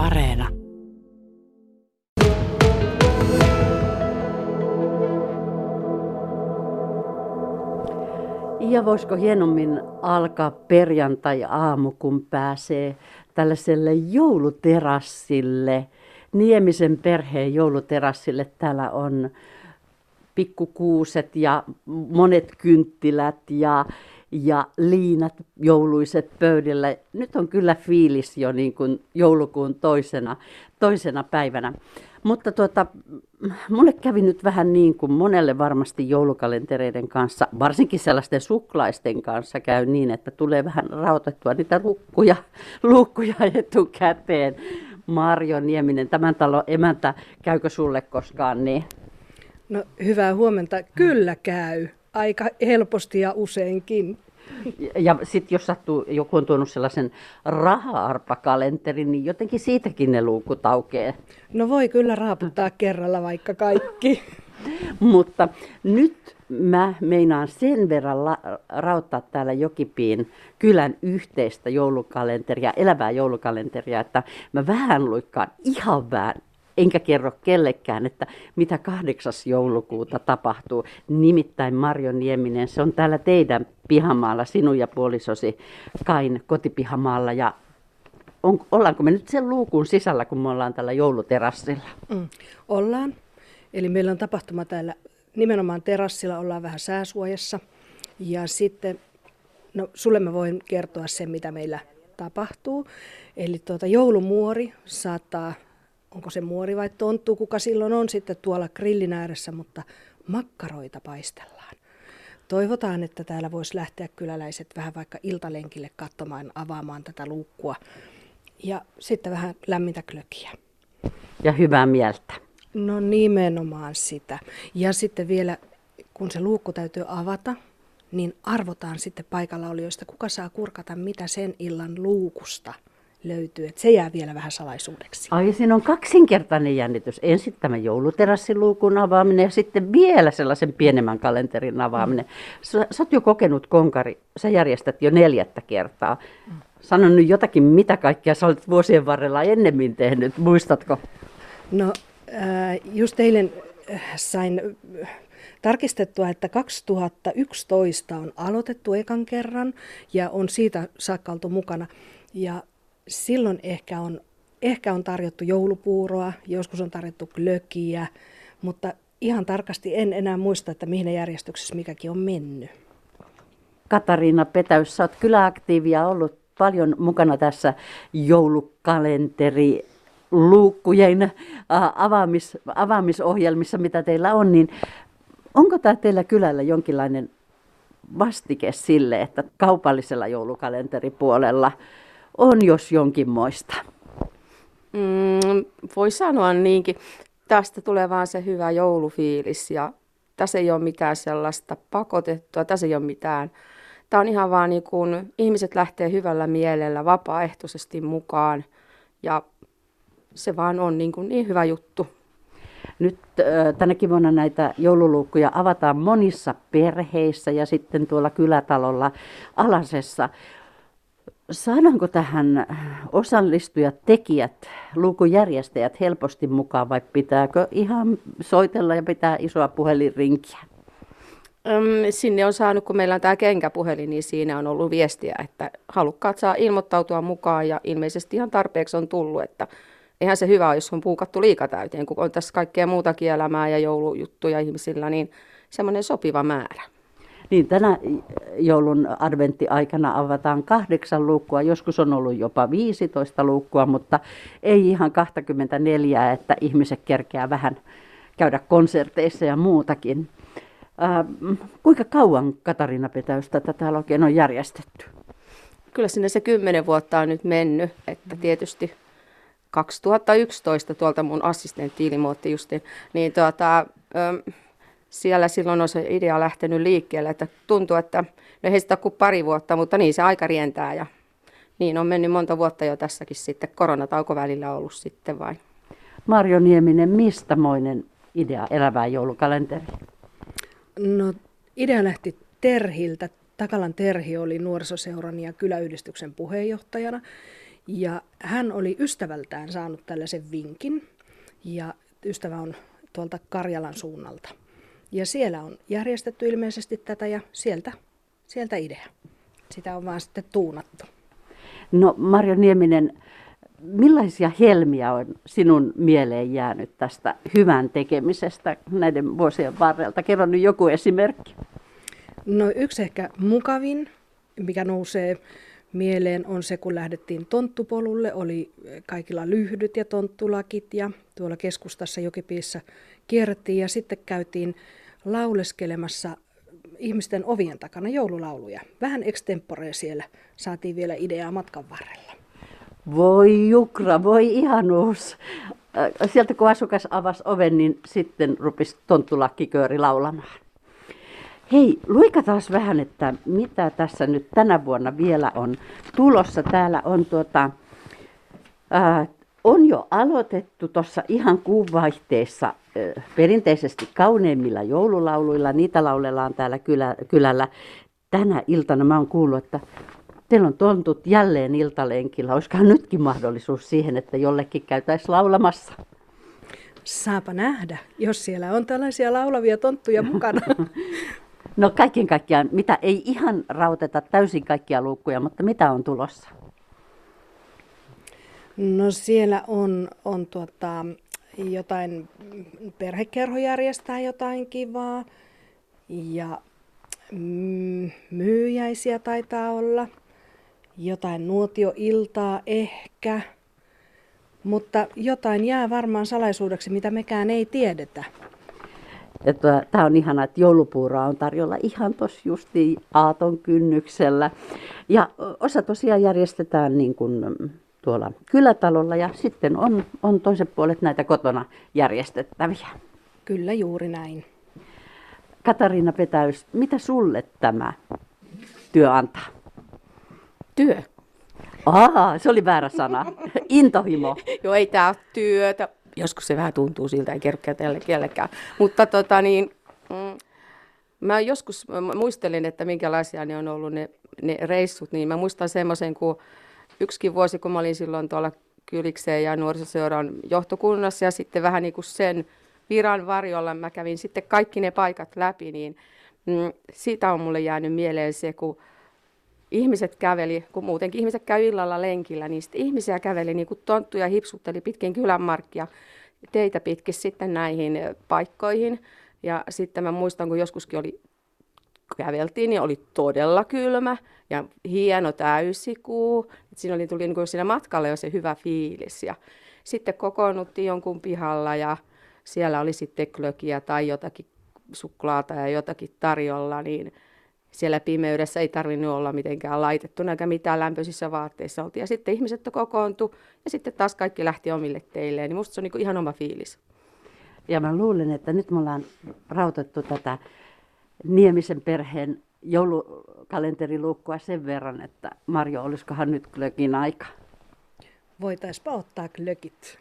Areena. Ja voisiko hienommin alkaa perjantai-aamu, kun pääsee tällaiselle jouluterassille, Niemisen perheen jouluterassille. Täällä on pikkukuuset ja monet kynttilät ja, ja liinat jouluiset pöydillä. Nyt on kyllä fiilis jo niin kuin joulukuun toisena, toisena päivänä. Mutta tuota, mulle kävi nyt vähän niin kuin monelle varmasti joulukalentereiden kanssa, varsinkin sellaisten suklaisten kanssa käy niin, että tulee vähän rautettua niitä lukkuja, lukkuja etukäteen. Marjo Nieminen, tämän talon emäntä, käykö sulle koskaan niin? No hyvää huomenta. Kyllä käy. Aika helposti ja useinkin. Ja sitten jos sattuu, joku on tuonut sellaisen raha-arpakalenterin, niin jotenkin siitäkin ne luukut aukeaa. No voi kyllä raaputtaa kerralla vaikka kaikki. Mutta nyt mä meinaan sen verran la- rauttaa täällä Jokipiin kylän yhteistä joulukalenteria, elävää joulukalenteria, että mä vähän luikkaan ihan vähän enkä kerro kellekään, että mitä 8. joulukuuta tapahtuu. Nimittäin Marjo Nieminen, se on täällä teidän pihamaalla, sinun ja puolisosi Kain kotipihamaalla. Ja on, ollaanko me nyt sen luukun sisällä, kun me ollaan tällä jouluterassilla? Mm, ollaan. Eli meillä on tapahtuma täällä nimenomaan terassilla, ollaan vähän sääsuojassa. Ja sitten, no sulle mä voin kertoa sen, mitä meillä tapahtuu. Eli tuota, joulumuori saattaa onko se muori vai tonttu, kuka silloin on sitten tuolla grillin ääressä, mutta makkaroita paistellaan. Toivotaan, että täällä voisi lähteä kyläläiset vähän vaikka iltalenkille katsomaan, avaamaan tätä luukkua. Ja sitten vähän lämmintä klökiä. Ja hyvää mieltä. No nimenomaan sitä. Ja sitten vielä, kun se luukku täytyy avata, niin arvotaan sitten paikalla olijoista, kuka saa kurkata mitä sen illan luukusta – löytyy. Että se jää vielä vähän salaisuudeksi. Ai, siinä on kaksinkertainen jännitys. Ensin tämä jouluterassiluukun avaaminen ja sitten vielä sellaisen pienemmän kalenterin avaaminen. Sä, sä oot jo kokenut konkari, sä järjestät jo neljättä kertaa. Sano nyt jotakin, mitä kaikkea sä olet vuosien varrella ennemmin tehnyt, muistatko? No, just eilen sain tarkistettua, että 2011 on aloitettu ekan kerran ja on siitä saakka oltu mukana. Ja silloin ehkä on, ehkä on tarjottu joulupuuroa, joskus on tarjottu glökiä, mutta ihan tarkasti en enää muista, että mihin järjestyksessä mikäkin on mennyt. Katariina Petäys, sä oot kyllä aktiivia ollut paljon mukana tässä joulukalenteri luukkujen avaamis, avaamisohjelmissa, mitä teillä on, niin onko tämä teillä kylällä jonkinlainen vastike sille, että kaupallisella joulukalenteripuolella on jos jonkinmoista. Mm, voi sanoa niinkin. Tästä tulee vaan se hyvä joulufiilis ja tässä ei ole mitään sellaista pakotettua, tässä ei ole mitään. Tämä on ihan vaan niin kuin ihmiset lähtee hyvällä mielellä vapaaehtoisesti mukaan ja se vaan on niin, kuin niin hyvä juttu. Nyt tänäkin vuonna näitä joululuukkuja avataan monissa perheissä ja sitten tuolla kylätalolla Alasessa. Saadaanko tähän osallistujat, tekijät, lukujärjestäjät helposti mukaan vai pitääkö ihan soitella ja pitää isoa puhelinrinkiä? Sinne on saanut, kun meillä on tämä kenkäpuhelin, niin siinä on ollut viestiä, että halukkaat saa ilmoittautua mukaan ja ilmeisesti ihan tarpeeksi on tullut, että eihän se hyvä ole, jos on puukattu liikatäyteen, kun on tässä kaikkea muutakin elämää ja joulujuttuja ihmisillä, niin semmoinen sopiva määrä. Niin, tänä joulun adventtiaikana avataan kahdeksan luukkua, joskus on ollut jopa 15 luukkua, mutta ei ihan 24, että ihmiset kerkeää vähän käydä konserteissa ja muutakin. Äh, kuinka kauan Katariina Petäys tätä oikein on järjestetty? Kyllä sinne se kymmenen vuotta on nyt mennyt, että tietysti 2011 tuolta mun assistentti ilmoitti justiin, niin tuota, ähm, siellä silloin on se idea lähtenyt liikkeelle, että tuntuu, että no ei sitä kuin pari vuotta, mutta niin se aika rientää ja niin on mennyt monta vuotta jo tässäkin sitten koronatauko välillä ollut sitten vain. Marjo Nieminen, mistä moinen idea elävää joulukalenteri? No idea lähti Terhiltä. Takalan Terhi oli nuorisoseuran ja kyläyhdistyksen puheenjohtajana. Ja hän oli ystävältään saanut tällaisen vinkin ja ystävä on tuolta Karjalan suunnalta. Ja siellä on järjestetty ilmeisesti tätä ja sieltä, sieltä idea. Sitä on vaan sitten tuunattu. No Marjo Nieminen, millaisia helmiä on sinun mieleen jäänyt tästä hyvän tekemisestä näiden vuosien varrelta? Kerro nyt joku esimerkki. No yksi ehkä mukavin, mikä nousee mieleen on se, kun lähdettiin tonttupolulle, oli kaikilla lyhdyt ja tonttulakit ja tuolla keskustassa Jokipiissä kierrettiin ja sitten käytiin lauleskelemassa ihmisten ovien takana joululauluja. Vähän extemporea siellä saatiin vielä ideaa matkan varrella. Voi Jukra, voi ihanuus. Äh, sieltä kun asukas avasi oven, niin sitten rupesi tonttulakkikööri laulamaan. Hei, luikataan vähän, että mitä tässä nyt tänä vuonna vielä on tulossa. Täällä on tuota, ää, on jo aloitettu tuossa ihan kuunvaihteessa ää, perinteisesti kauneimmilla joululauluilla. Niitä laulellaan täällä kylä, kylällä. Tänä iltana mä oon kuullut, että teillä on tontut jälleen iltalenkillä. Olisikohan nytkin mahdollisuus siihen, että jollekin käytäisiin laulamassa? Saapa nähdä, jos siellä on tällaisia laulavia tonttuja mukana. No kaiken kaikkiaan, mitä ei ihan rauteta täysin kaikkia luukkuja, mutta mitä on tulossa? No siellä on, on tuota, jotain, perhekerho järjestää jotain kivaa ja mm, myyjäisiä taitaa olla, jotain nuotioiltaa ehkä, mutta jotain jää varmaan salaisuudeksi, mitä mekään ei tiedetä. Tämä on ihana, että joulupuuroa on tarjolla ihan tuossa justiin aaton kynnyksellä. Ja osa tosiaan järjestetään niin kuin tuolla kylätalolla ja sitten on, on toiset puolet näitä kotona järjestettäviä. Kyllä juuri näin. Katariina Petäys, mitä sulle tämä työ antaa? Työ. Aa, se oli väärä sana. Intohimo. Joo, ei tämä ole työtä joskus se vähän tuntuu siltä, ei kerro tälle kellekään. Mutta tota niin, mm, mä joskus mä muistelin, että minkälaisia ne on ollut ne, ne reissut, niin mä muistan semmoisen, kun yksikin vuosi, kun mä olin silloin tuolla Kylikseen ja nuorisoseuran johtokunnassa ja sitten vähän niin kuin sen viran varjolla mä kävin sitten kaikki ne paikat läpi, niin mm, siitä on mulle jäänyt mieleen se, kun ihmiset käveli, kun muutenkin ihmiset käy illalla lenkillä, niin sitten ihmisiä käveli niin kuin tonttuja hipsutteli pitkin kylänmarkkia teitä pitkin sitten näihin paikkoihin. Ja sitten mä muistan, kun joskuskin oli, käveltiin, niin oli todella kylmä ja hieno täysikuu. Et siinä oli, tuli niin kuin siinä matkalla jo se hyvä fiilis. Ja sitten kokoonnuttiin jonkun pihalla ja siellä oli sitten klökiä tai jotakin suklaata ja jotakin tarjolla, niin siellä pimeydessä ei tarvinnut olla mitenkään laitettuna eikä mitään lämpöisissä vaatteissa oltiin. Ja sitten ihmiset kokoontu ja sitten taas kaikki lähti omille teilleen. Niin musta se on niin ihan oma fiilis. Ja mä luulen, että nyt me ollaan rautettu tätä Niemisen perheen joulukalenteriluukkua sen verran, että Marjo, olisikohan nyt glögin aika? Voitaispa ottaa glögit.